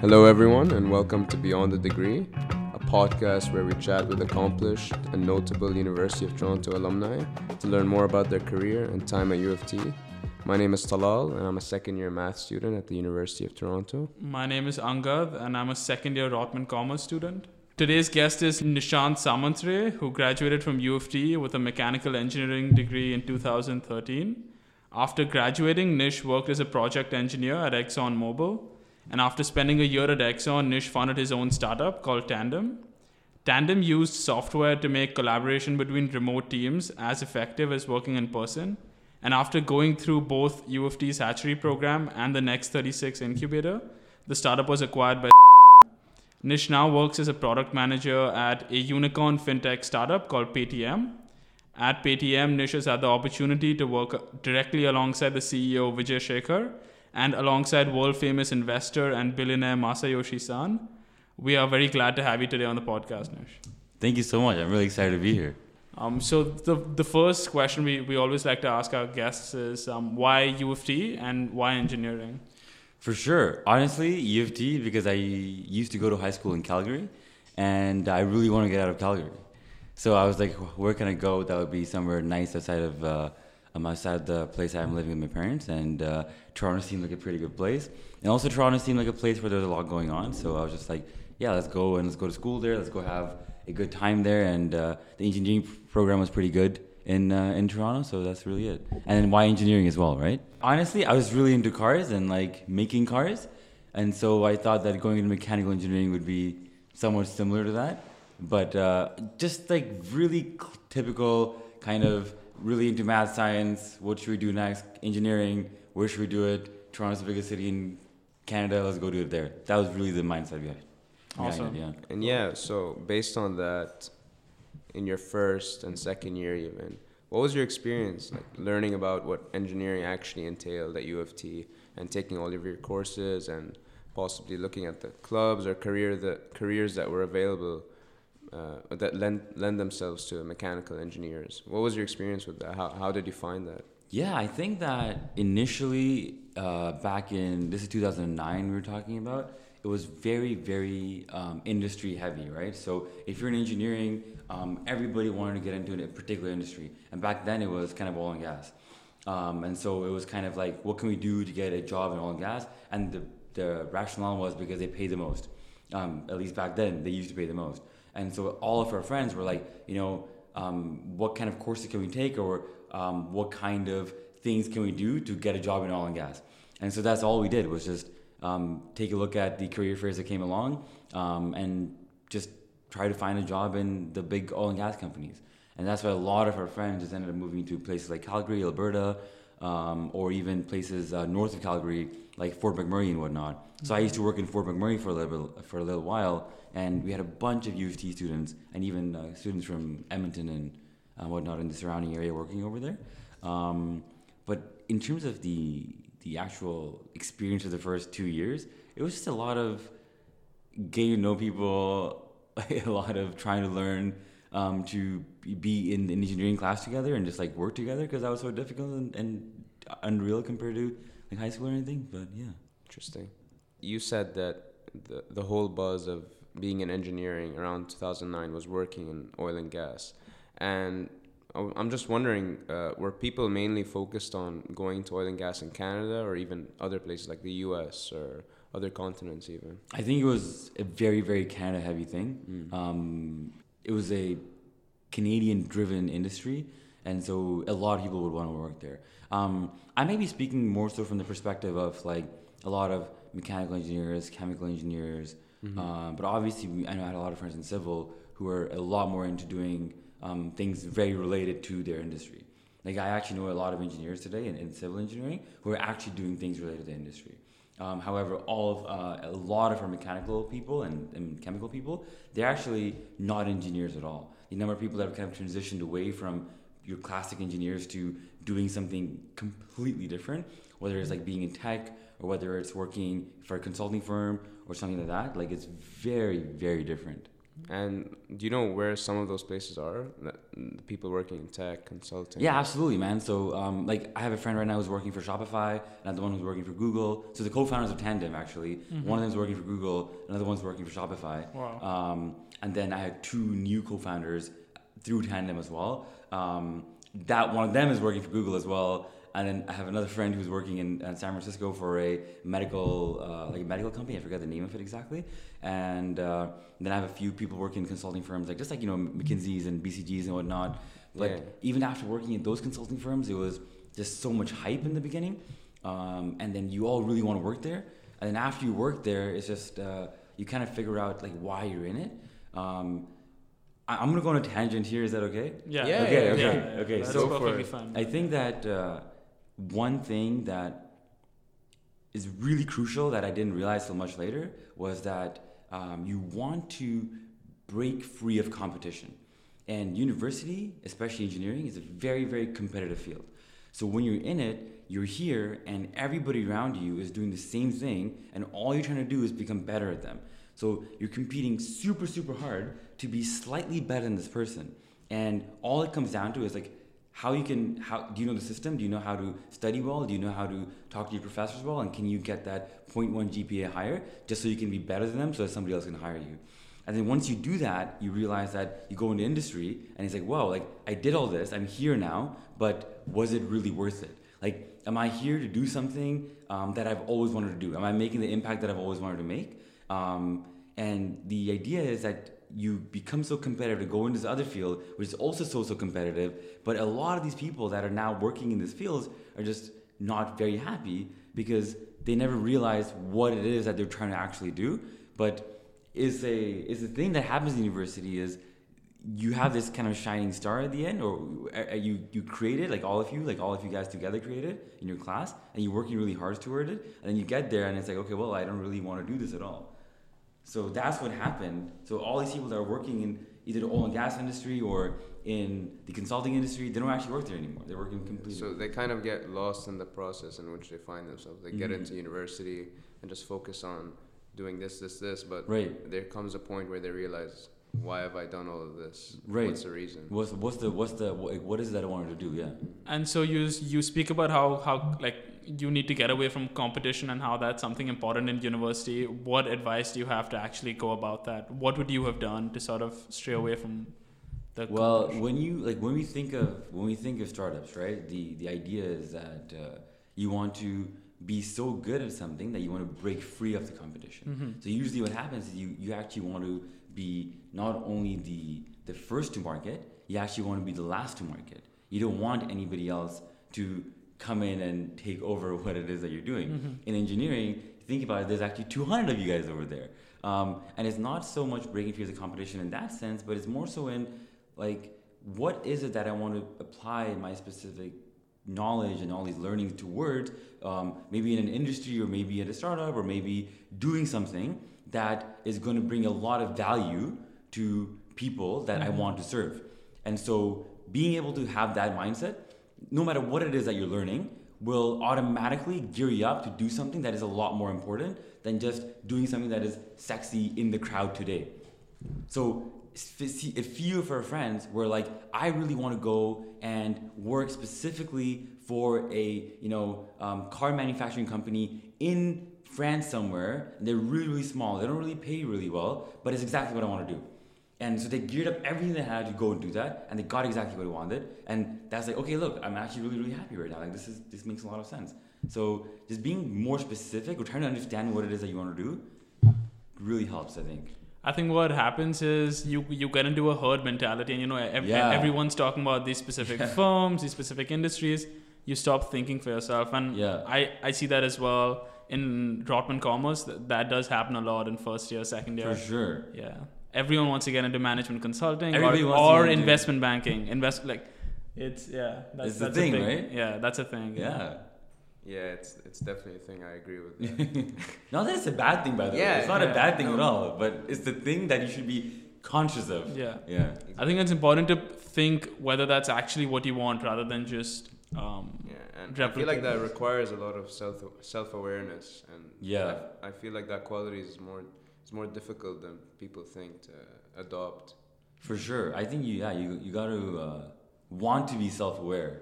Hello, everyone, and welcome to Beyond the Degree, a podcast where we chat with accomplished and notable University of Toronto alumni to learn more about their career and time at U of T. My name is Talal, and I'm a second year math student at the University of Toronto. My name is Angad, and I'm a second year Rotman Commerce student. Today's guest is Nishant Samantre, who graduated from U of T with a mechanical engineering degree in 2013. After graduating, Nish worked as a project engineer at ExxonMobil and after spending a year at Exxon, Nish founded his own startup called Tandem. Tandem used software to make collaboration between remote teams as effective as working in person. And after going through both U of T's hatchery program and the Next 36 incubator, the startup was acquired by Nish now works as a product manager at a unicorn fintech startup called Paytm. At Paytm, Nish has had the opportunity to work directly alongside the CEO Vijay Shekhar and alongside world famous investor and billionaire Masayoshi Son. We are very glad to have you today on the podcast, Nish. Thank you so much. I'm really excited to be here. Um, so the the first question we, we always like to ask our guests is um, why U of T and why engineering? For sure. Honestly, U of T because I used to go to high school in Calgary and I really want to get out of Calgary. So I was like, where can I go that would be somewhere nice outside of uh, I'm outside the place I'm living with my parents, and uh, Toronto seemed like a pretty good place. And also, Toronto seemed like a place where there's a lot going on. So I was just like, yeah, let's go and let's go to school there. Let's go have a good time there. And uh, the engineering program was pretty good in uh, in Toronto, so that's really it. And then why engineering as well, right? Honestly, I was really into cars and like making cars, and so I thought that going into mechanical engineering would be somewhat similar to that. But uh, just like really typical kind of really into math science. What should we do next? Engineering. Where should we do it? Toronto's the biggest city in Canada. Let's go do it there. That was really the mindset behind it. Awesome. yeah. And yeah, so based on that, in your first and second year, even, what was your experience like learning about what engineering actually entailed at U of T and taking all of your courses and possibly looking at the clubs or career the careers that were available uh, that lend lend themselves to mechanical engineers. What was your experience with that? How how did you find that? Yeah, I think that initially uh, back in this is 2009 we were talking about. It was very very um, industry heavy, right? So if you're in engineering, um, everybody wanted to get into a particular industry, and back then it was kind of oil and gas. Um, and so it was kind of like, what can we do to get a job in oil and gas? And the, the rationale was because they pay the most. Um, at least back then, they used to pay the most. And so all of our friends were like, you know, um, what kind of courses can we take or um, what kind of things can we do to get a job in oil and gas? And so that's all we did was just um, take a look at the career fairs that came along um, and just try to find a job in the big oil and gas companies. And that's why a lot of our friends just ended up moving to places like Calgary, Alberta, um, or even places uh, north of Calgary, like Fort McMurray and whatnot. So I used to work in Fort McMurray for a little for a little while, and we had a bunch of U of T students and even uh, students from Edmonton and uh, whatnot in the surrounding area working over there. Um, but in terms of the the actual experience of the first two years, it was just a lot of getting to know people, a lot of trying to learn um, to be in an engineering class together and just like work together because that was so difficult and, and unreal compared to like high school or anything. But yeah, interesting. You said that the the whole buzz of being in engineering around 2009 was working in oil and gas. And I'm just wondering, uh, were people mainly focused on going to oil and gas in Canada or even other places like the US or other continents even? I think it was a very, very Canada heavy thing. Mm. Um, it was a Canadian driven industry. And so a lot of people would want to work there. Um, I may be speaking more so from the perspective of like a lot of mechanical engineers, chemical engineers, Mm-hmm. Um, but obviously, we, I know I had a lot of friends in civil who are a lot more into doing um, things very related to their industry. Like I actually know a lot of engineers today in, in civil engineering who are actually doing things related to the industry. Um, however, all of uh, a lot of our mechanical people and, and, chemical people, they're actually not engineers at all. The number of people that have kind of transitioned away from your classic engineers to doing something completely different, whether it's like being in tech or whether it's working for a consulting firm or something like that. Like it's very, very different. And do you know where some of those places are? That, the people working in tech, consulting. Yeah, absolutely, man. So, um, like, I have a friend right now who's working for Shopify, another one who's working for Google. So, the co-founders of Tandem, actually, Mm-hmm. one of them's working for Google, another one's working for Shopify. Wow. Um, and then I had two new co-founders through Tandem as well. Um, that one of them is working for Google as well. And then I have another friend who's working in, uh San Francisco for a medical, uh, like a medical company. I forget the name of it exactly. And uh, then I have a few people working in consulting firms, like just like you know McKinsey's and BCG's and whatnot. But Yeah. even after working at those consulting firms, it was just so much hype in the beginning. Um, and then you all really want to work there. And then after you work there, it's just uh, you kind of figure out like why you're in it. Um, I, I'm gonna go on a tangent here. Is that okay? Yeah. Yeah, Okay, yeah, okay, yeah. okay. That's So for perfectly fine. I think that uh, one thing that is really crucial that I didn't realize till much later was that um, you want to break free of competition. And university, especially engineering, is a very, very competitive field. So when you're in it, you're here, and everybody around you is doing the same thing, and all you're trying to do is become better at them. So you're competing super, super hard to be slightly better than this person. And all it comes down to is like how you can how do you know the system? Do you know how to study well? Do you know how to talk to your professors well? And can you get that 0.1 GPA higher just so you can be better than them so that somebody else can hire you? And then once you do that, you realize that you go into industry and it's like, wow, like I did all this, I'm here now, but was it really worth it? Like, am I here to do something um, that I've always wanted to do? Am I making the impact that I've always wanted to make? Um, and the idea is that you become so competitive to go into this other field, which is also so so competitive. But a lot of these people that are now working in these fields are just not very happy because they never realize what it is that they're trying to actually do. But is a is the thing that happens in university is you have this kind of shining star at the end, or uh, you you create it like all of you, like all of you guys together create it in your class, and you're working really hard toward it, and then you get there and it's like, okay, well, I don't really want to do this at all. So that's what happened. So all these people that are working in either the oil and gas industry or in the consulting industry, they don't actually work there anymore. They're working completely. So they kind of get lost in the process in which they find themselves. They get Mhm. into university and just focus on doing this, this, this. But right. there comes a point where they realize, why have I done all of this? Right. What's the reason? What's what's the what's the what, what is that I wanted to do? Yeah. And so you you speak about how how like you need to get away from competition and how that's something important in university. What advice do you have to actually go about that? What would you have done to sort of stray away from the Well, when you like when we think of when we think of startups, right? The the idea is that uh, you want to be so good at something that you want to break free of the competition. Mhm. So usually what happens is you, you actually want to be not only the the first to market, you actually want to be the last to market. You don't want anybody else to come in and take over what it is that you're doing. Mhm. In engineering, think about it, there's actually 200 of you guys over there. Um, and it's not so much breaking through the competition in that sense, but it's more so in like, what is it that I want to apply my specific knowledge and all these learnings towards um, maybe in an industry or maybe at a startup or maybe doing something that is going to bring a lot of value to people that I Mhm. want to serve. And so being able to have that mindset, no matter what it is that you're learning, will automatically gear you up to do something that is a lot more important than just doing something that is sexy in the crowd today. So a few of our friends were like, I really want to go and work specifically for a you know um, car manufacturing company in France somewhere. They're really really small. They don't really pay really well, but it's exactly what I want to do. And so they geared up everything they had to go and do that, and they got exactly what they wanted. And that's like, okay, look, I'm actually really, really happy right now. Like this is this makes a lot of sense. So just being more specific or trying to understand what it is that you want to do really helps, I think. I think what happens is you you get into a herd mentality, and you know ev- Yeah. everyone's talking about these specific firms, these specific industries. You stop thinking for yourself, and Yeah. I I see that as well in Rotman Commerce. That, that does happen a lot in first year, second year. For sure. Yeah, everyone wants to get into management consulting Everybody or, wants to or into- investment banking. Invest like it's yeah. That's, It's the that's thing, a big, right? Yeah, that's a thing. Yeah. Yeah, it's it's definitely a thing. I agree with that. Not that it's a bad thing, by the way. Yeah, It's not yeah, a bad thing no. at all, but it's the thing that you should be conscious of. Yeah. Yeah. I think it's important to think whether that's actually what you want rather than just um, Yeah, and I feel like that requires a lot of self self awareness, and Yeah. I, I feel like that quality is more it's more difficult than people think to adopt. For sure. I think you yeah, you you got to uh, want to be self-aware.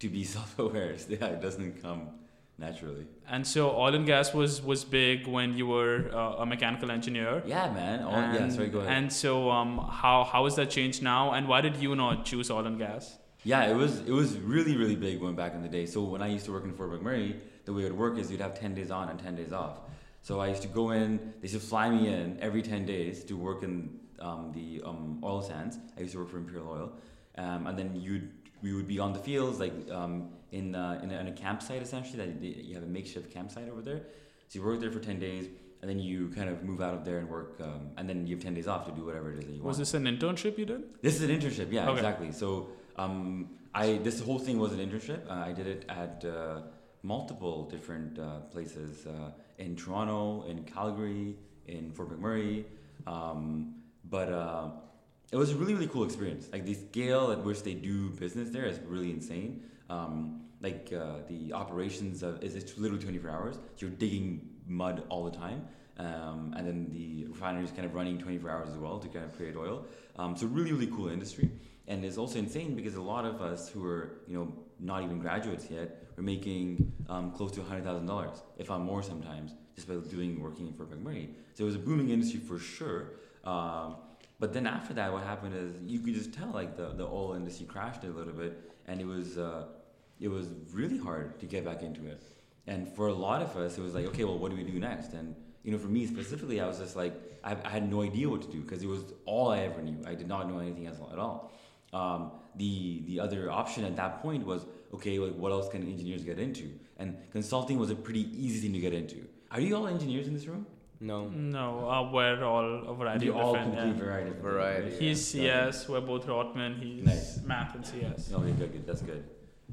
To be self-aware, yeah, it doesn't come naturally. And so oil and gas was was big when you were uh, a mechanical engineer. Yeah, man. All, yeah, And- sorry, go ahead. And so um, how how has that changed now? And why did you not choose oil and gas? Yeah, it was it was really really big when back in the day. So when I used to work in Fort McMurray, the way it would work is you'd have ten days on and ten days off. So I used to go in. They used to fly me in every ten days to work in um, the um, oil sands. I used to work for Imperial Oil, um, and then you'd we would be on the fields like um, in, uh, in, a, in a campsite essentially. That you have a makeshift campsite over there. So you work there for ten days, and then you kind of move out of there and work, um, and then you have ten days off to do whatever it is that you want. Was this an internship you did? This is an internship, yeah, Okay. exactly. So um, I this whole thing was an internship. Uh, I did it at uh, multiple different uh, places uh, in Toronto, in Calgary, in Fort McMurray. Um, but uh, it was a really really cool experience. Like the scale at which they do business there is really insane. Um, like uh, the operations of is it's literally 24 hours. So you're digging mud all the time. Um, and then the refinery is kind of running 24 hours as well to kind of create oil. Um, so really, really cool industry, and it's also insane because a lot of us who are you know not even graduates yet are making um, close to hundred thousand dollars, if not more sometimes, just by doing working for McMurray. So it was a booming industry for sure. Um, but then after that, what happened is you could just tell like the, the oil industry crashed a little bit, and it was uh, it was really hard to get back into it. And for a lot of us, it was like, okay, well, what do we do next? And you know, for me specifically, I was just like, I, I had no idea what to do because it was all I ever knew. I did not know anything else at all. Um, the the other option at that point was, okay, like what else can engineers get into? And consulting was a pretty easy thing to get into. Are you all engineers in this room? No. No, uh, we're all a variety You're of all different. complete yeah. variety. of Variety, things, He's Yeah. CS. We're both Rotman. He's Nice. math and CS. Okay, good, good. That's good.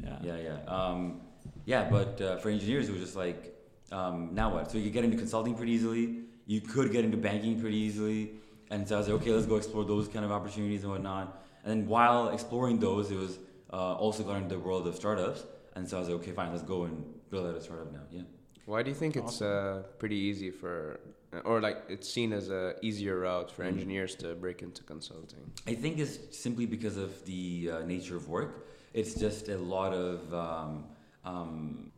Yeah. Yeah, yeah. Um, yeah, but uh, for engineers, it was just like, um, now what? So you get into consulting pretty easily. You could get into banking pretty easily. And so I was like, okay, let's go explore those kind of opportunities and whatnot. And then while exploring those, it was uh, also got into the world of startups. And so I was like, okay, fine, let's go and build out a startup now. Yeah. Why do you think it's uh, pretty easy for, or like it's seen as a easier route for Mm. engineers to break into consulting? I think it's simply because of the uh, nature of work. It's just a lot of um, um,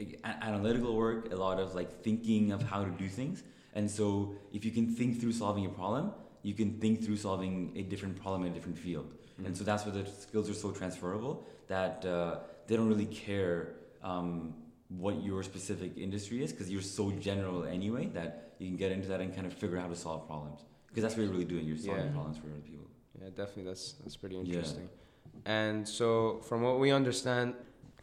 a- analytical work, a lot of like thinking of how to do things. And so, if you can think through solving a problem, you can think through solving a different problem in a different field. And so that's where the skills are so transferable that uh, they don't really care um, what your specific industry is because you're so general anyway that you can get into that and kind of figure out how to solve problems. Because that's what you're really doing. You're solving Yeah. problems for other people. Yeah, definitely. That's that's pretty interesting. Yeah. And so, from what we understand,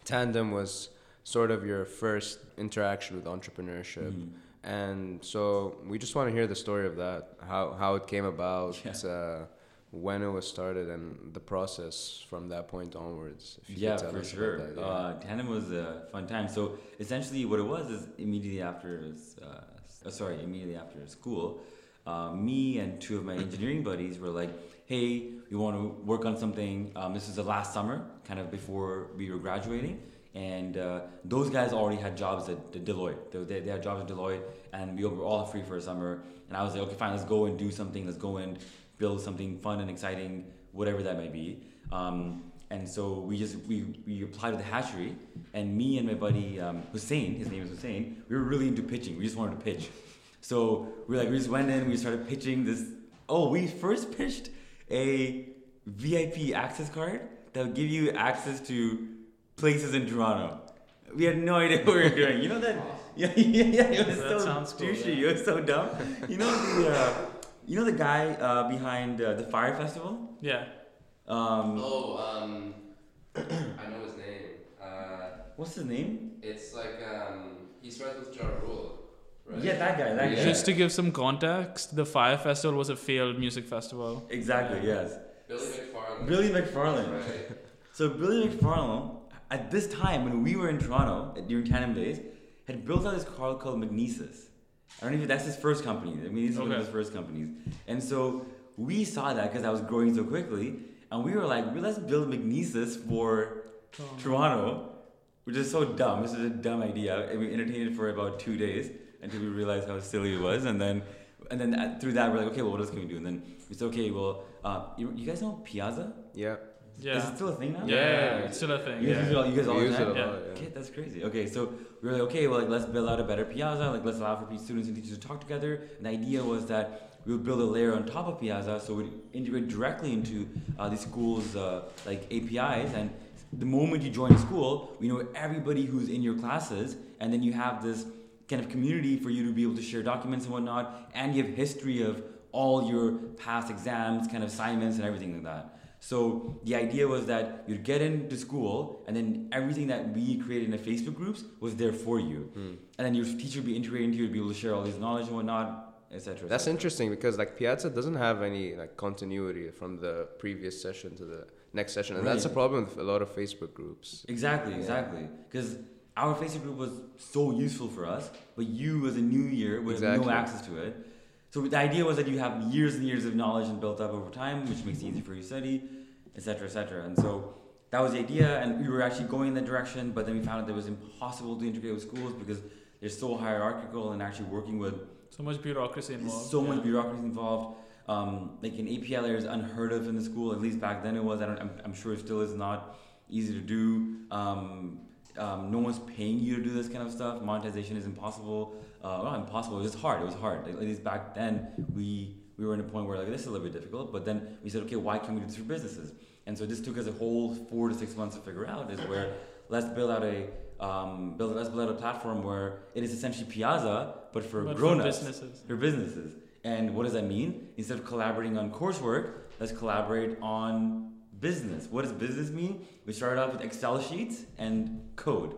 Tandem was sort of your first interaction with entrepreneurship. Mhm. And so, we just want to hear the story of that. How how it came about. Yeah. Uh, when it was started and the process from that point onwards. If you could Yeah, for sure. that, yeah. Uh, Tandem was a fun time. So essentially, what it was is immediately after, uh, uh, sorry, immediately after school, uh, me and two of my engineering buddies were like, "Hey, we want to work on something." Um, this was the last summer, kind of before we were graduating, and uh, those guys already had jobs at, at Deloitte. They, they, they had jobs at Deloitte, and we were all free for a summer. And I was like, "Okay, fine, let's go and do something. Let's go and build something fun and exciting, whatever that may be." Um, and so we just we, we applied to the hatchery, and me and my buddy um, Hussein, his name is Hussein, we were really into pitching. We just wanted to pitch. So we like we just went in, we started pitching this. Oh, we first pitched a VIP access card that would give you access to places in Toronto. We had no idea what we were doing. You know that? Yeah, yeah, yeah. It was That so sounds cool, douchey. yeah. It was so dumb. You know the, uh, you know the guy uh, behind uh, the Fyre Festival. Yeah. Um, Oh, um, I know his name. Uh, what's his name? it's like um, he starts with Ja Rule, right? Yeah, that guy. That Yeah. guy. Just to give some context, the Fyre Festival was a failed music festival. exactly. Yes. Billy McFarland. Billy McFarland. Right. So Billy McFarland, at this time when we were in Toronto during Tandem days, had built out this car called Magnises. I don't even. that's his first company. I mean, this is one of his first companies. And so we saw that because I was growing so quickly, and we were like, let's build Magnises for Toronto, which is so dumb. This is a dumb idea. And we entertained it for about two days until we realized how silly it was, and then and then uh, through that we're like, okay, well, what else can we do? And then we said, okay, well, uh, you, you guys know Piazza? Yeah. Yeah. Is it still a thing now? yeah, Yeah. it's still a thing. You guys, use it Yeah. all, you guys all We the use time? it a Yeah. lot. Yeah. Okay, that's crazy. Okay, so we were like, okay, well, like, let's build out a better Piazza. Like, let's allow for students and teachers to talk together. And the idea was that we would build a layer on top of Piazza, so we'd integrate directly into uh, the school's uh, like APIs. And the moment you join a school, we know everybody who's in your classes, and then you have this kind of community for you to be able to share documents and whatnot, and you have history of all your past exams, kind of assignments, and everything like that. So the idea was that you'd get into school, and then everything that we created in the Facebook groups was there for you, Hmm. and then your teacher would be integrated into you, would be able to share all this knowledge and whatnot, etc. That's interesting because like Piazza doesn't have any like continuity from the previous session to the next session, and that's a problem with a lot of Facebook groups. Exactly, Yeah. exactly. Because our Facebook group was so useful for us, but you as a new year would have no access to it. So the idea was that you have years and years of knowledge and built up over time, which makes it easy for you to study, etc., etc. And so that was the idea, and we were actually going in that direction. But then we found out that it was impossible to integrate with schools because they're so hierarchical and actually working with So much bureaucracy involved. so yeah. much bureaucracy involved. Um, like an API layer is unheard of in the school. At least back then it was. I don't, I'm, I'm sure it still is not easy to do. Um, um, no one's paying you to do this kind of stuff. Monetization is impossible. Uh, not impossible. It was just hard. It was hard. At least back then we we were in a point where like this is a little bit difficult. But then we said, okay, why can't we do this for businesses? And so this took us a whole four to six months to figure out. Is where let's build out a um, build let's build out a platform where it is essentially Piazza, but for But grown for ups businesses. for businesses. And what does that mean? Instead of collaborating on coursework, let's collaborate on business. What does business mean? We started off with Excel sheets and code.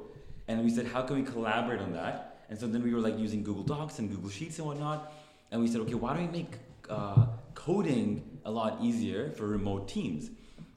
And we said, how can we collaborate on that? And so then we were like using Google Docs and Google Sheets and whatnot. And we said, okay, why don't we make uh, coding a lot easier for remote teams?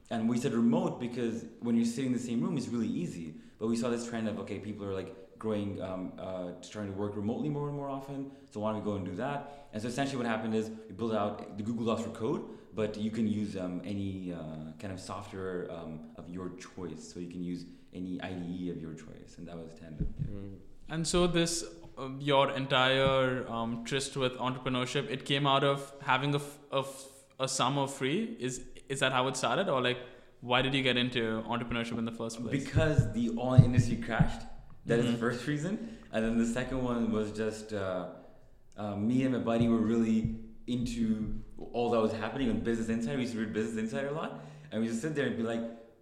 And we said remote because when you're sitting in the same room, it's really easy. But we saw this trend of okay, people are like growing, um, uh, trying to work remotely more and more often. So why don't we go and do that? And so essentially, what happened is we built out the Google Docs for code, but you can use um, any uh, kind of software um, of your choice. So you can use any IDE of your choice, and that was Tandem. Mm. And so this, uh, your entire um, tryst with entrepreneurship, it came out of having a, f- a, f- a summer free. Is is that how it started, or like why did you get into entrepreneurship in the first place? Because the online industry crashed. That is Mhm. the first reason. And then the second one was just uh, uh, me and my buddy were really into all that was happening on Business Insider. We used to read Business Insider a lot. And we just sit there and be like,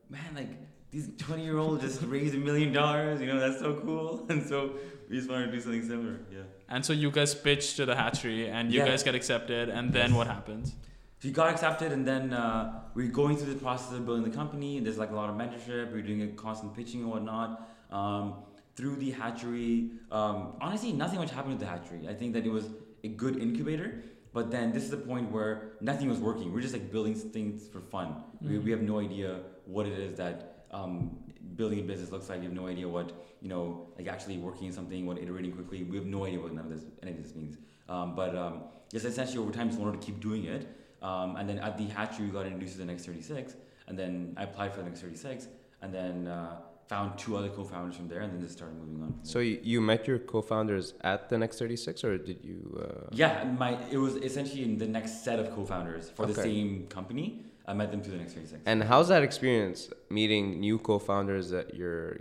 man, like these 20 year olds just raised a million dollars. You know, that's so cool. And so we just wanted to do something similar. Yeah. and so you guys pitched to the hatchery, and you Yeah. guys get accepted, and then Yes. what happens? So you got accepted, and then uh, we're going through the process of building the company. There's like a lot of mentorship. We're doing a constant pitching and whatnot. Um, through the hatchery, um, honestly, nothing much happened with the hatchery. I think that it was a good incubator, but then this is the point where nothing was working. We're just like building things for fun. We, we have no idea what it is that um, building a business looks like. We have no idea what you know, like actually working in something, what iterating quickly. We have no idea what none of this any of this means. Um, but um, just essentially over time, just wanted to keep doing it. Um, and then at the hatchery, we got introduced to the Next 36. And then I applied for the Next 36 and then uh, found two other co founders from there and then just started moving on. So there. you, you met your co-founders at the Next 36, or did you? Uh, yeah, my it was essentially in the next set of co founders for the same company. I met them through the Next 36. And how's that experience meeting new co-founders that you're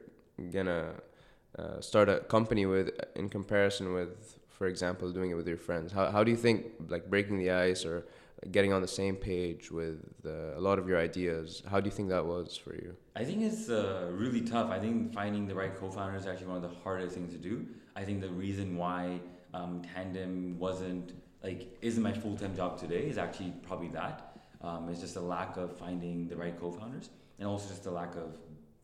gonna uh, start a company with, in comparison with, for example, doing it with your friends? How how do you think like breaking the ice or getting on the same page with uh, a lot of your ideas? How do you think that was for you? I think it's uh, really tough. I think finding the right co-founder is actually one of the hardest things to do. I think the reason why um, Tandem wasn't like isn't my full-time job today is actually probably that. Um, it's just a lack of finding the right co-founders, and also just a lack of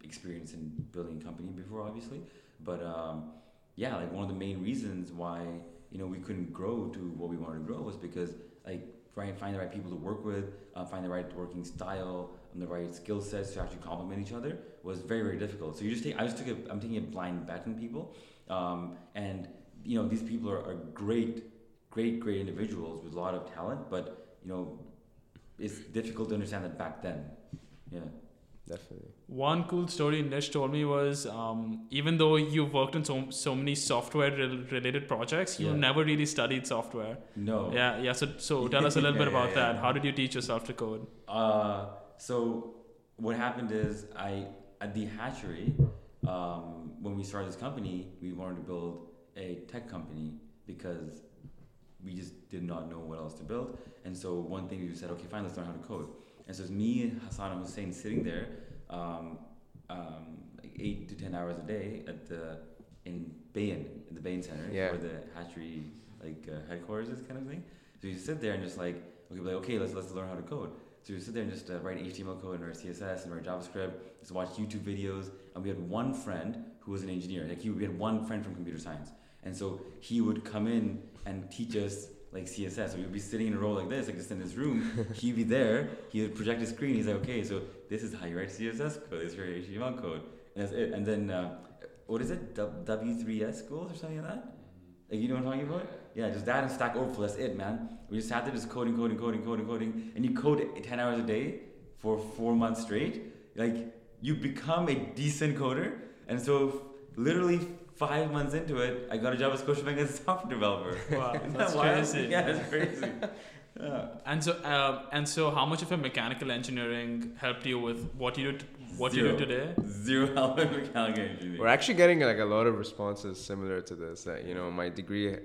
experience in building a company before, obviously. But um, yeah, like one of the main reasons why you know we couldn't grow to what we wanted to grow was because like to find the right people to work with, uh, find the right working style, and the right skill sets to actually complement each other was very very difficult. So you just take I just took a I'm taking a blind bet on people, um, and you know these people are, are great great great individuals with a lot of talent, but you know it's difficult to understand that back then. Yeah. Definitely. One cool story Nish told me was um, even though you've worked on so, so many software rel- related projects, you Yeah. never really studied software. No. Yeah, yeah. So, so tell us a little Yeah, bit about yeah, that. How did you teach yourself to code? Uh, so what happened is I at the hatchery, um, when we started this company, we wanted to build a tech company because we just did not know what else to build. And so one thing we said, okay, fine, let's learn how to code. And so it's me, Hassan, and Hussein sitting there, um, um, like eight to ten hours a day at the in Bahen, in the Bahen Center, Yeah. where the hatchery like uh, headquarters is kind of thing. So you sit there and just like, okay, like okay, let's let's learn how to code. So you sit there and just uh, write HTML code and write CSS and write JavaScript. Just watch YouTube videos. And we had one friend who was an engineer. Like he, we had one friend from computer science, and so he would come in and teach us like CSS. So we would be sitting in a row like this, like just in this room. He'd be there. He would project his screen. He's like, okay, so this is how you write CSS code. This is your HTML code, and that's it. And then uh, what is it? W three S schools or something like that. Like you know what I'm talking about? Yeah, just that and Stack Overflow. That's it, man. We just sat there just coding, coding, coding, coding, coding, and you code ten hours a day for four months straight. Like you become a decent coder, and so literally five months into it, I got a job at Scotiabank as a software developer. Wow, Isn't that's that crazy. Yeah, it's crazy. yeah. And so, um, and so, how much of your mechanical engineering helped you with what you do, t- what you do today? Zero help in mechanical engineering. We're actually getting like a lot of responses similar to this. That you know, my degree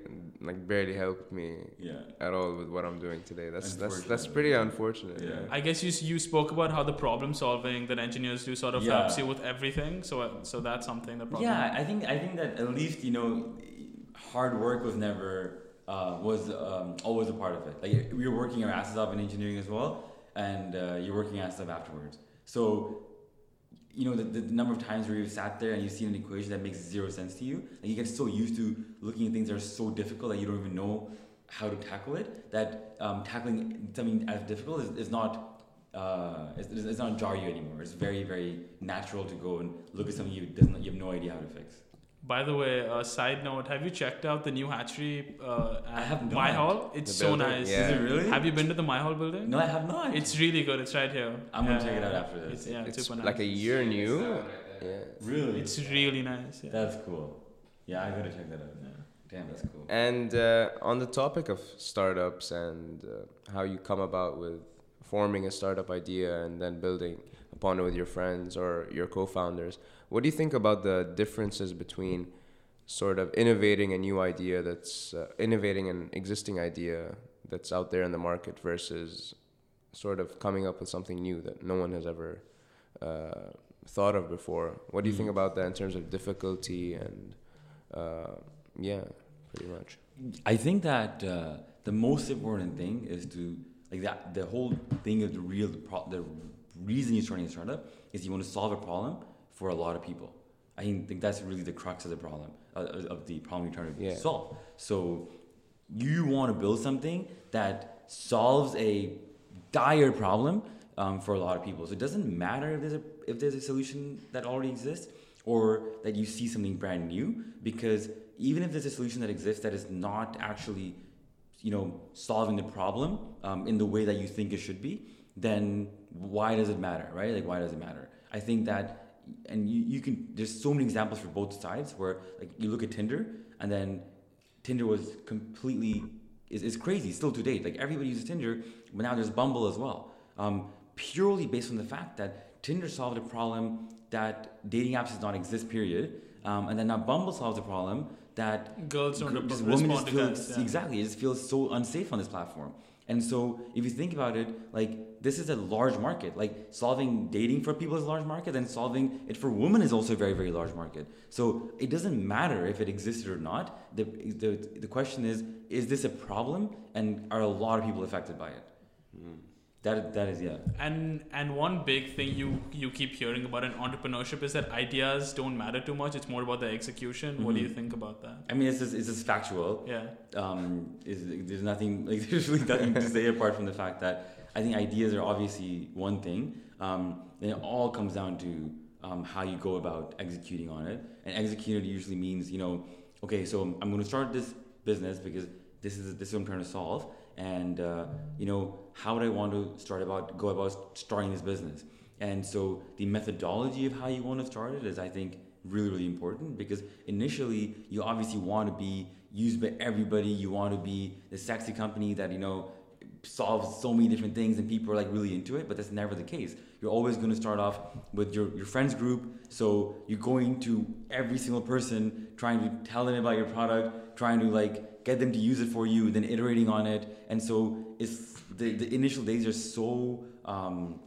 like barely helped me Yeah. at all with what I'm doing today. That's that's that's pretty unfortunate. Yeah. I guess you you spoke about how the problem solving that engineers do sort of Yeah. helps you with everything. So, uh, so that's something that probably. Yeah, I think I think that at least you know, hard work was never uh, was um, always a part of it. Like we were working our asses off in engineering as well, and uh, you're working your asses off afterwards. So, you know, the, the number of times where you've sat there and you've seen an equation that makes zero sense to you, like you get so used to looking at things that are so difficult that you don't even know how to tackle it. That um, tackling something as difficult is, is not uh, it's, it's not jar you anymore. It's very, very natural to go and look at something you doesn't you have no idea how to fix. By the way, uh, side note: Have you checked out the new hatchery uh, at I have My. Hall? It's The so building? nice. Yeah. Is it really? Have you been to the Myhal building? No, I have not. It's really good. It's right here. I'm gonna Yeah, check it out after this. It's, yeah, It's super nice. like a year new. Yeah. really. It's really nice. Yeah. that's cool. Yeah, I gotta check that out. Yeah. Damn, that's cool. And uh, on the topic of startups and uh, how you come about with forming a startup idea and then building upon it with your friends or your co-founders, what do you think about the differences between sort of innovating a new idea that's uh, innovating an existing idea that's out there in the market versus sort of coming up with something new that no one has ever uh, thought of before? What do you think Mm. about that in terms of difficulty and uh, yeah, pretty much. I think that uh, the most important thing is to like that. The whole thing of the real the, pro- the reason you're starting a startup is you want to solve a problem for a lot of people. I think that's really the crux of the problem uh, of the problem you're trying to Yeah. solve. So you want to build something that solves a dire problem um, for a lot of people. So it doesn't matter if there's a if there's a solution that already exists or that you see something brand new because even if there's a solution that exists that is not actually you know solving the problem um, in the way that you think it should be then why does it matter right like why does it matter i think that and you, you can there's so many examples for both sides where like you look at tinder and then tinder was completely is, is crazy still to date like everybody uses tinder but now there's bumble as well um, purely based on the fact that tinder solved a problem that dating apps does not exist period um, and then now bumble solves a problem that Girls don't Gr- rep- just women just to feel guys. yeah. exactly it just feels so unsafe on this platform and so if you think about it like this is a large market. Like solving dating for people is a large market and solving it for women is also a very very large market. So it doesn't matter if it existed or not. The, the, the question is is this a problem? And are a lot of people affected by it hmm. That, that is yeah And and one big thing you you keep hearing about in entrepreneurship is that ideas don't matter too much. It's more about the execution. What do you Mhm. think about that? i mean it's just, it's just factual Yeah. um, is there's nothing like there's really nothing to say apart from the fact that I think ideas are obviously one thing. Um, then it all comes down to um, how you go about executing on it, and executing usually means you know, okay, so I'm going to start this business because this is this is what I'm trying to solve, and uh, you know, how would I want to start about go about starting this business? And so the methodology of how you want to start it is, I think, really, really important because initially you obviously want to be used by everybody. You want to be the sexy company that, you know, solves so many different things and people are like really into it, but that's never the case. You're always going to start off with your, your friends group. So you're going to every single person, trying to tell them about your product, trying to like get them to use it for you, then iterating on it. And so it's the, the initial days are so um,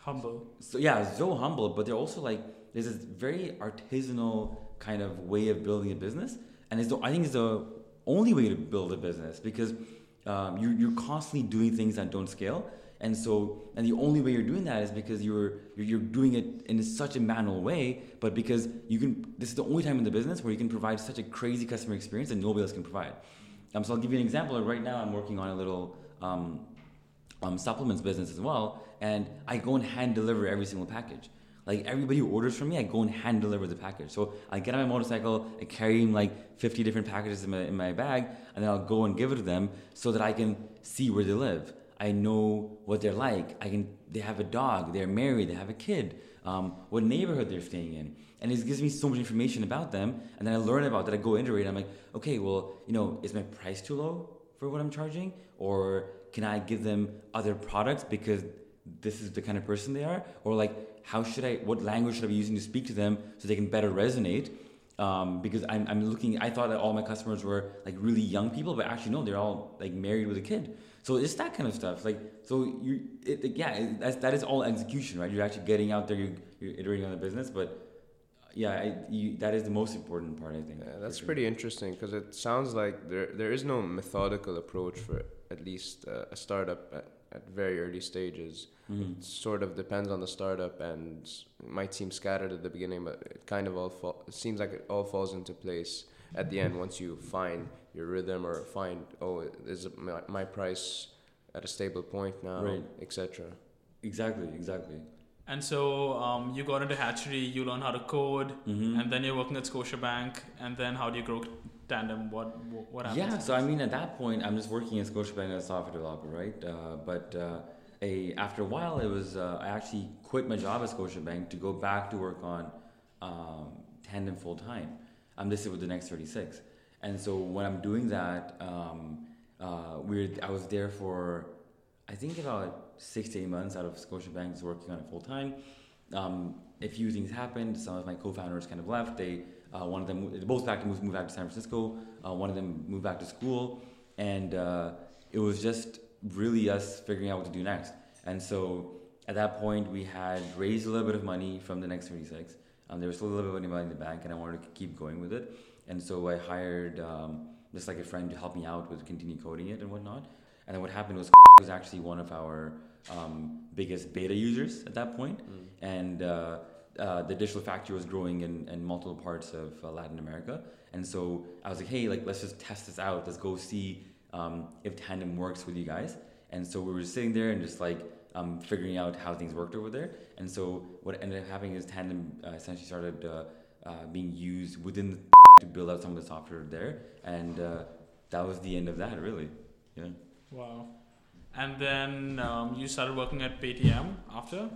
Humble. so yeah, so humble, but they're also like there's this very artisanal kind of way of building a business, and it's the, I think it's the only way to build a business because um, you're you're constantly doing things that don't scale, and so and the only way you're doing that is because you're you're, you're doing it in such a manual way, but because you can this is the only time in the business where you can provide such a crazy customer experience that nobody else can provide. Um, so I'll give you an example. Right now, I'm working on a little. Um, um, supplements business as well, and I go and hand deliver every single package. Like everybody who orders from me, I go and hand deliver the package. So I get on my motorcycle, I carry like 50 different packages in my, in my bag, and then I'll go and give it to them so that I can see where they live. I know what they're like. I can. They have a dog. They're married. They have a kid. Um, what neighborhood they're staying in, and it gives me so much information about them. And then I learn about that. I go iterate. I'm like, okay, well, you know, is my price too low for what I'm charging, or can I give them other products because this is the kind of person they are? Or like, how should I, what language should I be using to speak to them so they can better resonate? Um, because I'm, I'm looking, I thought that all my customers were like really young people, but actually no, they're all like married with a kid. So it's that kind of stuff. Like, so you, it, it- yeah, it, that's, that is all execution, right? You're actually getting out there, you're, you're iterating on the business, but yeah, I, you, that is the most important part, I think. Yeah, that's sure. pretty interesting because it sounds like there there is no methodical approach for at least uh, a startup at, at very early stages. Mhm. It sort of depends on the startup and it might seem scattered at the beginning, but it kind of all fall, it seems like it all falls into place at the end once you find your rhythm or find oh is my, my price at a stable point now, Right. etc. Exactly, exactly. And so um, you got into Hatchery, you learn how to code, Mm-hmm. and then you're working at Scotiabank, and then how do you grow Tandem? What what, happens? Yeah, so I mean, at that point, I'm just working at Scotiabank as a software developer, right? Uh, but uh, a, after a while, it was uh, I actually quit my job at Scotiabank to go back to work on um, Tandem full time. I'm listed with the next 36, and so when I'm doing that, um, uh, we're I was there for I think about six to eight months out of Scotiabank, just working on it full time. Um, a few things happened. Some of my co-founders kind of left. They uh, one of them, both back to move, move back to San Francisco. Uh, one of them moved back to school, and uh, it was just really us figuring out what to do next. And so at that point, we had raised a little bit of money from the next 36. Um, there was still a little bit of money in the bank, and I wanted to keep going with it. And so I hired um, just like a friend to help me out with continue coding it and whatnot. And then what happened was was actually one of our um, biggest beta users at that point. point, and uh, uh, the digital factory was growing in, in multiple parts of uh, Latin America. And so I was like, hey, like let's just test this out. Let's go see um, if Tandem works with you guys. And so we were sitting there and just like um, figuring out how things worked over there. And so what ended up happening is Tandem uh, essentially started uh, uh, being used within the to build out some of the software there. And uh, that was the end of that, really. Yeah. Wow. And then um, you started working at Paytm after?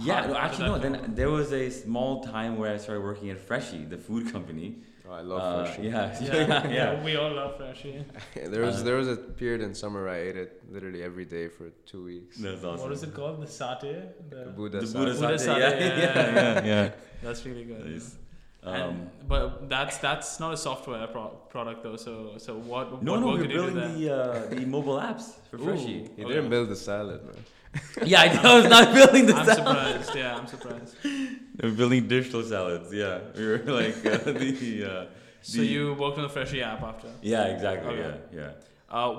Yeah, How- no, actually, no. that Then there was a small time where I started working at Freshii, the food company. Oh, I love Uh, Freshii. Yeah, Yeah, yeah, yeah. We all love Freshii. there was Uh, there was a period in summer where I ate it literally every day for two weeks. That's awesome. What is it called? The satay? The The, Buddha The sauce. Buddha Buddha satay, satay, yeah, yeah, yeah, yeah. yeah, yeah. that's really good. Nice. And- Um, but that's that's not a software pro- product though. So so what no, what no, work we're did you do building the uh, the mobile apps for Ooh. Freshii. He Oh, didn't build the salad, man. Yeah, I was not building the I'm salad. surprised. Yeah, I'm surprised. We're building digital salads. Yeah, we were like uh, the. Uh, So the- you worked on the Freshii app after. Yeah, exactly. Okay. Yeah, yeah. Uh,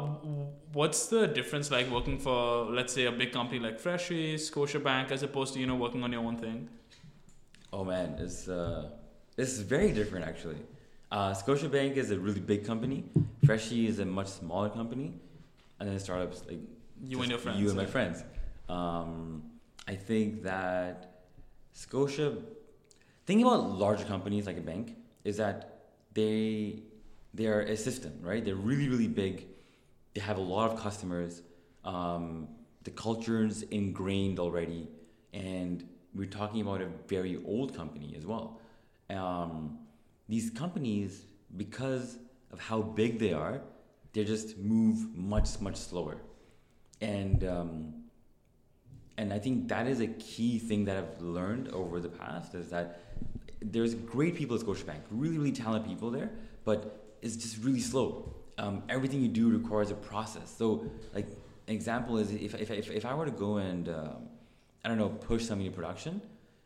what's the difference like working for let's say a big company like Freshii, Scotiabank, as opposed to you know working on your own thing? Oh man, it's uh, it's very different actually. Uh, Scotiabank is a really big company. Freshii is a much smaller company, and then startups like You and your friends. You and my yeah. friends. Um, I think that Scotia. thinking about larger companies like a bank is that they they are a system, right? They're really really big. They have a lot of customers. Um, the culture's ingrained already, and we're talking about a very old company as well. Um, these companies, because of how big they are, they just move much much slower, and um, and I think that is a key thing that I've learned over the past is that there's great people at Scotiabank, really really talented people there, but it's just really slow. Um, everything you do requires a process. So like an example is if if if, if I were to go and um, I don't know push something in production,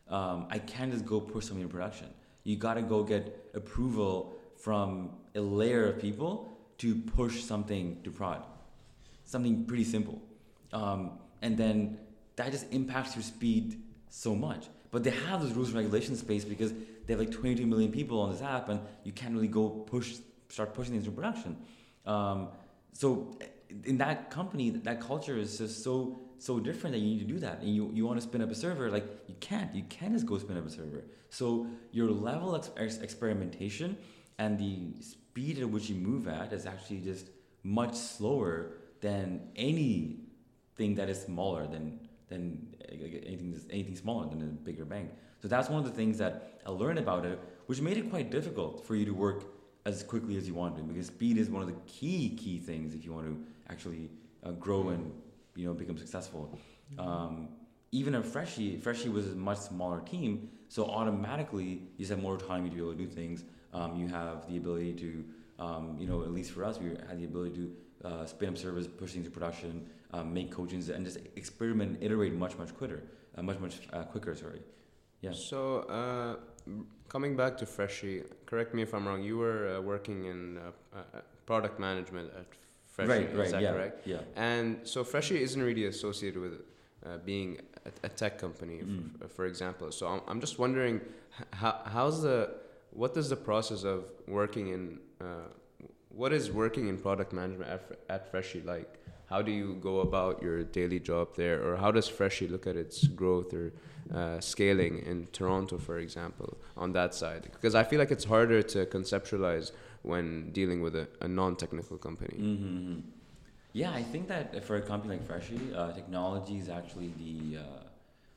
um, I can't just go push something in production. You got to go get approval from a layer of people to push something to prod. Something pretty simple. Um, and then that just impacts your speed so much. But they have those rules and regulations space because they have like 22 million people on this app and you can't really go push, start pushing things to production. Um, so in that company, that culture is just so so different that you need to do that. And you, you want to spin up a server, like you can't. You can't just go spin up a server. So your level of ex- experimentation and the speed at which you move at is actually just much slower than anything that is smaller than than anything anything smaller than a bigger bank. So that's one of the things that I learned about it, which made it quite difficult for you to work as quickly as you want to, because speed is one of the key key things if you want to actually uh, grow and you know become successful. Um, even at Freshii, Freshii was a much smaller team, so automatically you just have more autonomy to be able to do things. Um, you have the ability to, um, you know, at least for us, we had the ability to uh, spin up servers, push things to production, um, make coachings, and just experiment iterate much, much quicker, uh, much, much uh, quicker. Sorry. Yeah. So uh, coming back to Freshii, correct me if I'm wrong. You were uh, working in uh, product management at Freshii. Right. Right. Is that yeah. correct? Yeah. And so Freshii isn't really associated with uh, being a, a tech company, Mm. for, for example. So I'm, I'm just wondering, how, how's the, what is the process of working in, uh, what is working in product management at, at Freshii like? How do you go about your daily job there, or how does Freshii look at its growth or uh, scaling in Toronto, for example, on that side? Because I feel like it's harder to conceptualize when dealing with a, a non-technical company. Mm-hmm. Yeah, I think that for a company like Freshii, uh, technology is actually the uh,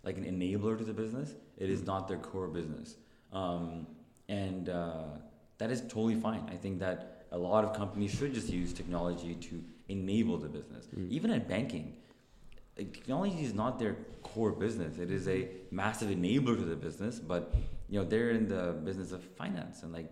like an enabler to the business. It is not their core business, um, and uh, that is totally fine. I think that a lot of companies should just use technology to enable the business. Mm. Even in banking, technology is not their core business. It is a massive enabler to the business, but you know they're in the business of finance and like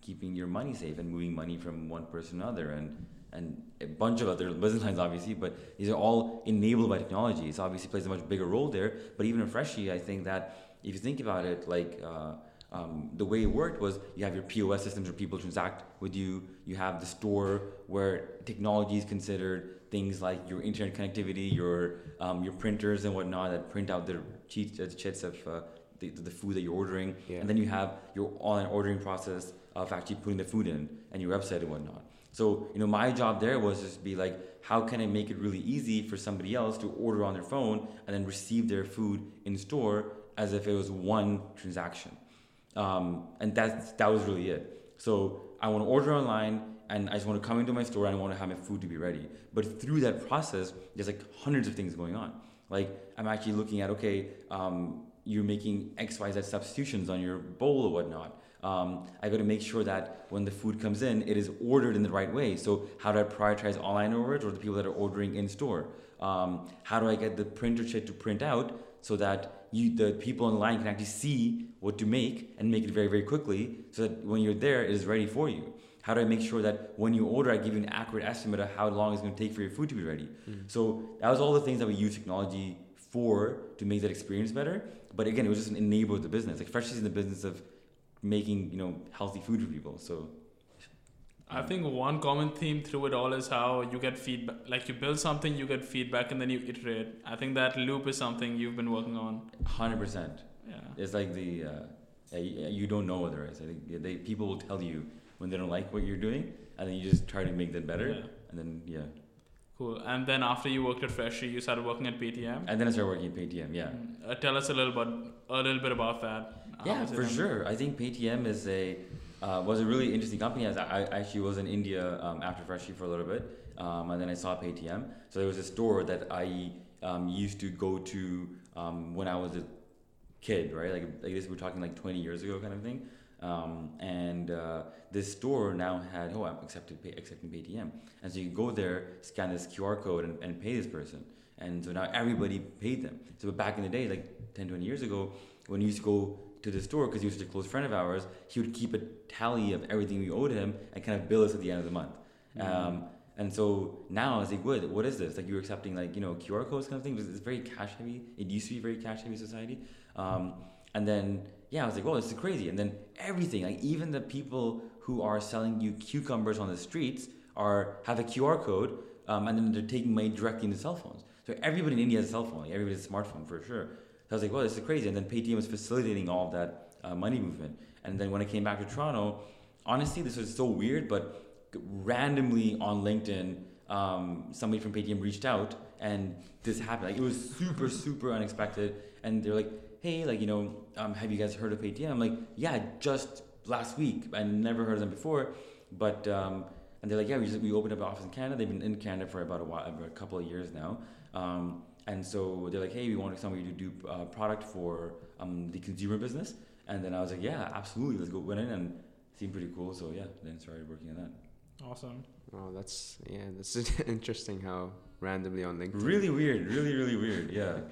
keeping your money safe and moving money from one person to another and and a bunch of other business lines obviously but these are all enabled by technology it obviously plays a much bigger role there but even in Freshii i think that if you think about it like uh, um, the way it worked was you have your POS systems where people transact with you. You have the store where technology is considered things like your internet connectivity, your um, your printers and whatnot that print out the uh, chits of uh, the, the food that you're ordering. Yeah. And then you have your online ordering process of actually putting the food in and your website and whatnot. So, you know, my job there was just be like, how can I make it really easy for somebody else to order on their phone and then receive their food in store as if it was one transaction. Um, and that's, that was really it. So I want to order online and I just want to come into my store and I want to have my food to be ready. But through that process, there's like hundreds of things going on. Like I'm actually looking at, okay, um, you're making X, Y, Z substitutions on your bowl or whatnot. Um, I got to make sure that when the food comes in, it is ordered in the right way. So how do I prioritize online orders or the people that are ordering in store? Um, how do I get the printer chit to print out so that you, the people online can actually see what to make and make it very, very quickly so that when you're there, it is ready for you? How do I make sure that when you order, I give you an accurate estimate of how long it's going to take for your food to be ready? So that was all the things that we use technology for to make that experience better. But again, it was just an enabler of the business. Like Fresh in the business of making you know healthy food for people. So I think one common theme through it all is how you get feedback. Like you build something, you get feedback, and then you iterate. I think that loop is something you've been working on. hundred percent. Yeah. It's like the uh, you, don't know what there is. I think they people will tell you when they don't like what you're doing, and then you just try to make that better. Yeah. And then yeah, Cool. And then after you worked at Freshii, you started working at Paytm. and then I started working at Paytm. Yeah. Uh, tell us a little bit, a little bit about that. Yeah, for sure. I think Paytm is a uh, was a really interesting company. As I, I actually was in India um, after Freshii for a little bit, um, and then I saw Paytm. So there was a store that I um, used to go to um, when I was a kid, right? Like like this, we're talking like 20 years ago, kind of thing. Um, and uh, this store now had oh I'm accepted pay, accepting PayTM, and so you go there, scan this QR code, and, and pay this person. And so now everybody paid them. So back in the day, like 10, 20 years ago, when you used to go to the store because he was such a close friend of ours, he would keep a tally of everything we owed him and kind of bill us at the end of the month. Mm-hmm. Um, and so now I was like, what, what is this? Like you were accepting like, you know, QR codes kind of thing. It's it's very cash heavy. It used to be very cash heavy society. Um, and then, yeah, I was like, oh, this is crazy. And then everything, like even the people who are selling you cucumbers on the streets are, have a QR code um, and then they're taking money directly into cell phones. So everybody in India has a cell phone. Like everybody has a smartphone for sure. I was like, well, this is crazy. And then Paytm was facilitating all that uh, money movement. And then when I came back to Toronto, honestly, this was so weird, but randomly on LinkedIn, um, somebody from Paytm reached out and this happened. Like it was super, super unexpected. And they're like, hey, like, you know, um, have you guys heard of Paytm? I'm like, yeah, just last week. I never heard of them before. But, um, and they're like, yeah, we, just, we opened up an office in Canada. They've been in Canada for about a while, a couple of years now. Um, and so they're like, hey, we want somebody to do uh, product for um, the consumer business. And then I was like, yeah, absolutely, let's go win it. And it seemed pretty cool. So yeah, then started working on that. Awesome. Oh, that's yeah, that's interesting how randomly on LinkedIn. Really weird, really, really weird. Yeah.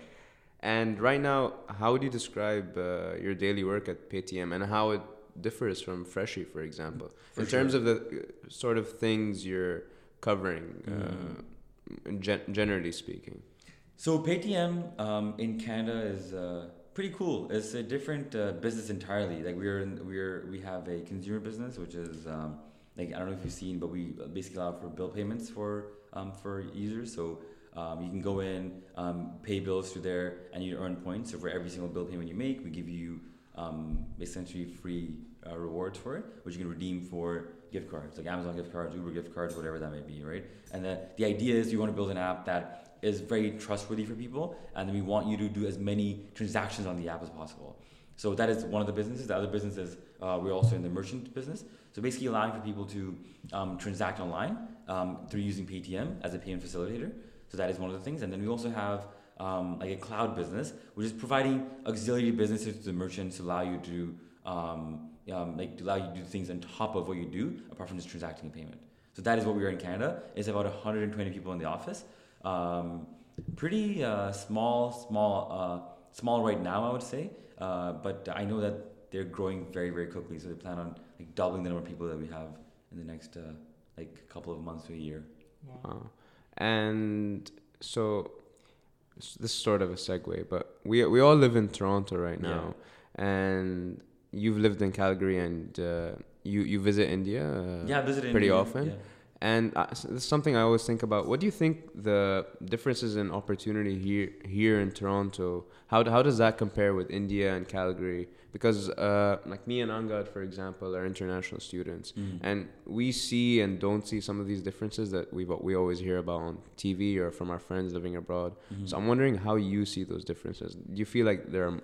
And right now, how would you describe uh, your daily work at Paytm and how it differs from Freshii, for example, For in terms of the uh, sort of things you're covering, Mm. uh, gen- generally speaking? So Paytm um, in Canada is uh, pretty cool. It's a different uh, business entirely. Like we're we're we have a consumer business, which is um, like I don't know if you've seen, but we basically allow for bill payments for um, for users. So um, you can go in, um, pay bills through there, and you earn points. So for every single bill payment you make, we give you um, essentially free uh, rewards for it, which you can redeem for gift cards, like Amazon gift cards, Uber gift cards, whatever that may be, right? And the, the idea is you want to build an app that is very trustworthy for people, and we want you to do as many transactions on the app as possible. So that is one of the businesses. The other business is uh, we're also in the merchant business. So basically allowing for people to um, transact online um, through using Paytm as a payment facilitator. So that is one of the things. And then we also have um, like a cloud business, which is providing auxiliary businesses to the merchants to allow you to um, um, like to allow you to do things on top of what you do, apart from just transacting a payment. So that is what we are in Canada. It's about 120 people in the office. Um, pretty uh, small, small, uh, small right now, I would say. Uh, but I know that they're growing very, very quickly. So they plan on like doubling the number of people that we have in the next uh, like couple of months to a year. Uh, and so s- this is sort of a segue, but we we all live in Toronto right now, and you've lived in Calgary, and uh, you you visit India. Uh, yeah, I visited pretty India, often? Yeah. And uh, s- this is something I always think about. What do you think the differences in opportunity here here in Toronto? How how does that compare with India and Calgary? Because uh, like me and Angad, for example, are international students, Mm. and we see and don't see some of these differences that we we always hear about on TV or from our friends living abroad. Mhm. So I'm wondering how you see those differences. Do you feel like there are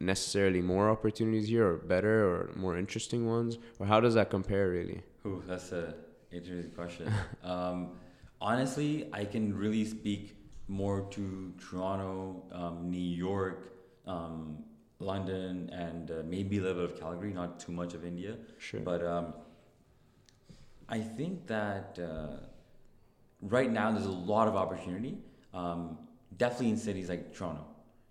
necessarily more opportunities here, or better, or more interesting ones, or how does that compare really? Ooh, that's a interesting question. um, honestly, I can really speak more to Toronto, um, New York, um, London, and uh, maybe a little bit of Calgary. Not too much of India, Sure. but um, I think that uh, right now there's a lot of opportunity. Um, definitely in cities like Toronto,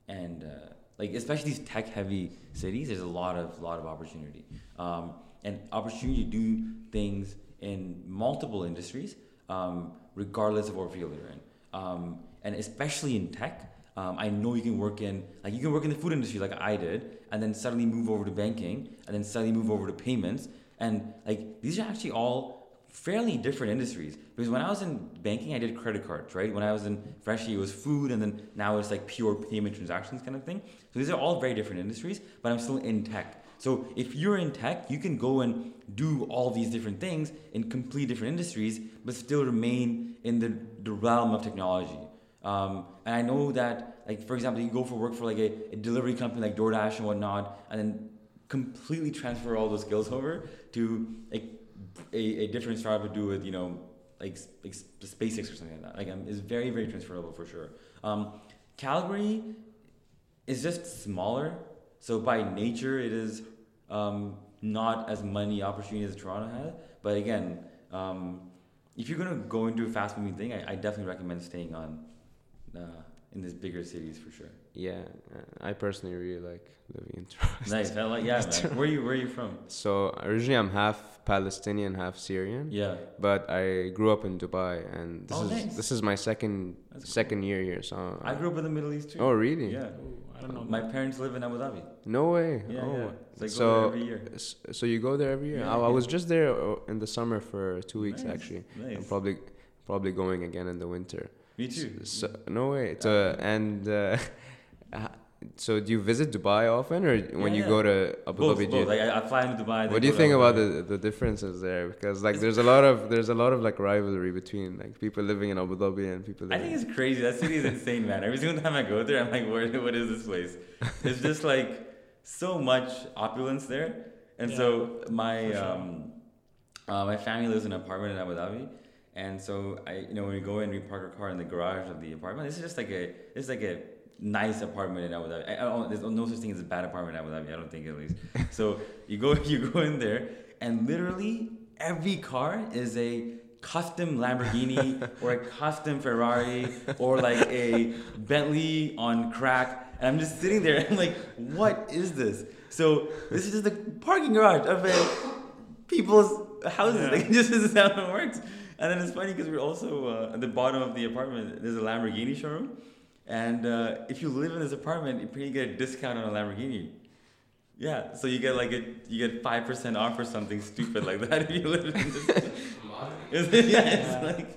and uh, like especially these tech-heavy cities, there's a lot of lot of opportunity, um, and opportunity to do things in multiple industries, um, regardless of what field you're in, um, and especially in tech. Um, I know you can work in like you can work in the food industry like I did, and then suddenly move over to banking, and then suddenly move over to payments, and like these are actually all fairly different industries. Because when I was in banking, I did credit cards, right? When I was in Freshii, it was food, and then now it's like pure payment transactions kind of thing. So these are all very different industries, but I'm still in tech. So if you're in tech, you can go and do all these different things in complete different industries, but still remain in the, the realm of technology. Um, and I know that, like for example, you go for work for like a, a delivery company like DoorDash and whatnot, and then completely transfer all those skills over to like a, a different startup to do with you know like like SpaceX or something like that. Like um, is very very transferable for sure. Um, Calgary is just smaller. So by nature, it is um, not as many opportunities as Toronto has. But again, um, if you're gonna go into a fast moving thing, I, I definitely recommend staying on uh, in these bigger cities for sure. Yeah, uh, I personally really like living in Toronto. Nice. I like yeah. Man. Where you Where you from? So originally I'm half Palestinian, half Syrian, Yeah. but I grew up in Dubai, and this Oh, is nice. this is my second That's cool. second year here. So I grew up in the Middle East too. Oh really? Yeah. Ooh, I don't know. My parents live in Abu Dhabi. No way. Yeah, oh. yeah. So I go there So every year. so you go there every year? Yeah, I, I was just there uh, in the summer for two weeks Nice, actually. I'm probably probably going again in the winter. Me too. So, no way. So, and uh, uh, so do you visit Dubai often, or when Yeah, you yeah. go to Abu both, Dhabi? do both. Like I, I fly into Dubai. what do you think about the, the differences there? Because like there's a lot of there's a lot of like rivalry between like people living in Abu Dhabi and people. I think it's crazy. That city is insane, man. Every single time I go there, I'm like, where, what is this place? It's just like so much opulence there. And so my sure. um, uh, my family lives in an apartment in Abu Dhabi, and so I, you know, when we go in, we park our car in the garage of the apartment. This is just like a, it's like a nice apartment in Abu Dhabi. I, I don't, there's no such thing as a bad apartment in Abu Dhabi. I don't think at least. So you go, you go in there, and literally every car is a custom Lamborghini or a custom Ferrari or like a Bentley on crack. And I'm just sitting there. I'm like, what is this? So this is just a parking garage of a people's houses. Yeah. Like, this is how it works. And then it's funny because we're also uh, at the bottom of the apartment. There's a Lamborghini showroom, and uh, if you live in this apartment, you pretty get a discount on a Lamborghini. Yeah, so you get like a you get five percent off or something stupid like that if you live in this. It's- yeah, it's like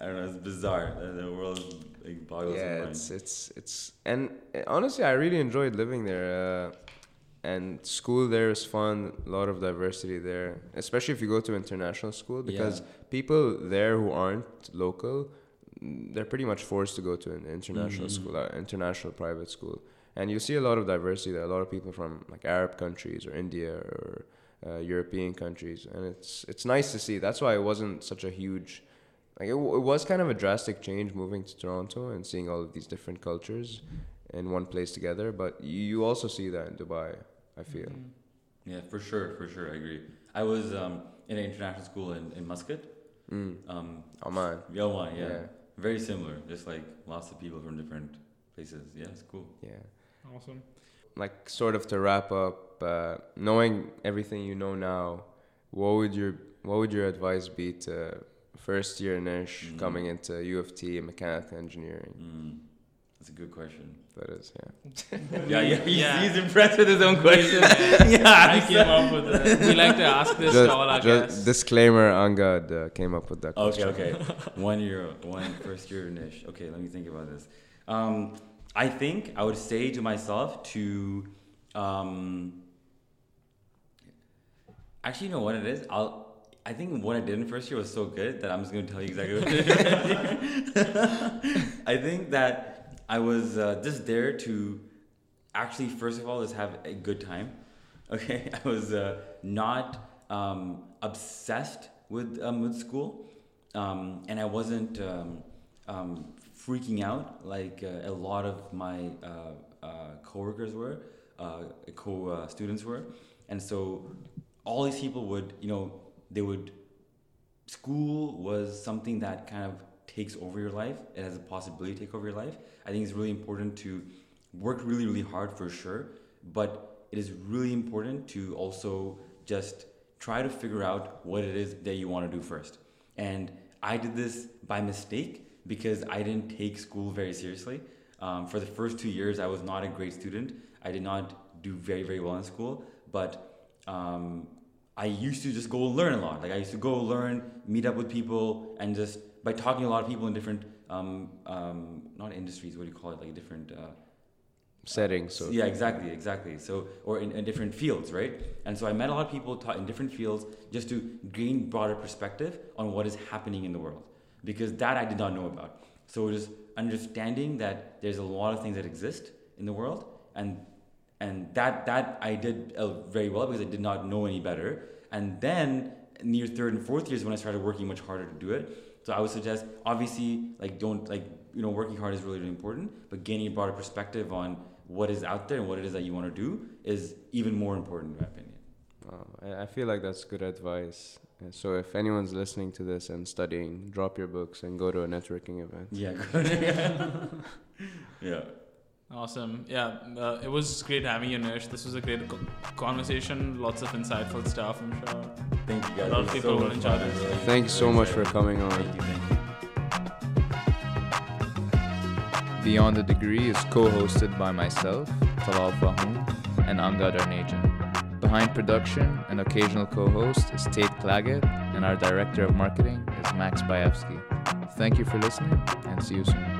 I don't know. It's bizarre. The, the world like boggles the yeah, mind. it's it's it's and uh, honestly, I really enjoyed living there. Uh, and school there is fun. A lot of diversity there, especially if you go to international school, because Yeah. people there who aren't local, they're pretty much forced to go to an international Mhm. school, uh, international private school, and you see a lot of diversity there. are A lot of people from like Arab countries or India or uh, European countries, and it's it's nice to see. That's why it wasn't such a huge. Like it, w- it was kind of a drastic change moving to Toronto and seeing all of these different cultures in one place together. But you you also see that in Dubai. I feel. Mhm. Yeah, for sure, for sure. I agree. I was um, in an international school in, in Muscat. Mm. Um, Oman. Yelwan, yeah. Yeah. Very similar. Just like lots of people from different places. Yeah, it's cool. Yeah. Awesome. Like sort of to wrap up, uh, knowing everything you know now, what would your what would your advice be to first year Nish Mm. coming into U of T mechanical engineering? Mm, that's a good question. That is, yeah. Yeah, yeah, he's, Yeah. he's impressed with his own question. yeah, I came up with it. We like to ask this to all our just guests. disclaimer, Angad uh, came up with that Okay, question. okay. one year, one first year Nish. Okay, let me think about this. Um, I think I would say to myself to, um, actually, you know what it is. I'll. I think what I did in first year was so good that I'm just going to tell you exactly what I did. I think that I was uh, just there to actually, first of all, just have a good time. Okay, I was uh, not um, obsessed with um, with school, um, and I wasn't um, um, freaking out like uh, a lot of my uh, uh, coworkers were, uh, co students were, and so all these people would, you know, they would. School was something that kind of takes over your life. It has a possibility to take over your life. I think it's really important to work really, really hard for sure, but it is really important to also just try to figure out what it is that you want to do first. And I did this by mistake because I didn't take school very seriously. Um, for the first two years, I was not a great student. I did not do very, very well in school, but um, I used to just go learn a lot. Like I used to go learn, meet up with people, and just by talking to a lot of people in different, um, um, not industries, what do you call it, like different. Uh, Settings. So yeah, exactly, exactly. So, or in, in different fields, right? And so I met a lot of people ta- in different fields just to gain broader perspective on what is happening in the world, because that I did not know about. So just understanding that there's a lot of things that exist in the world, and and that that I did uh, very well because I did not know any better. And then near third and fourth years when I started working much harder to do it. So I would suggest, obviously, like don't like you know working hard is really really important, but gaining a broader perspective on what is out there and what it is that you want to do is even more important in my opinion. Wow, I, feel like that's good advice. So if anyone's listening to this and studying, drop your books and go to a networking event. Yeah. yeah. Awesome. Yeah, uh, it was great having you, Nish. This was a great co- conversation. Lots of insightful stuff, I'm sure. Thank you guys. A lot of people so will enjoy fun. this. Really. Thank you so Really much for coming on. Thank you. Thank you. Beyond the Degree is co-hosted by myself, Talal Fahum, and Angad Arneja. Behind production and occasional co-host is Tate Claggett, and our director of marketing is Max Bayevsky. Thank you for listening, and see you soon.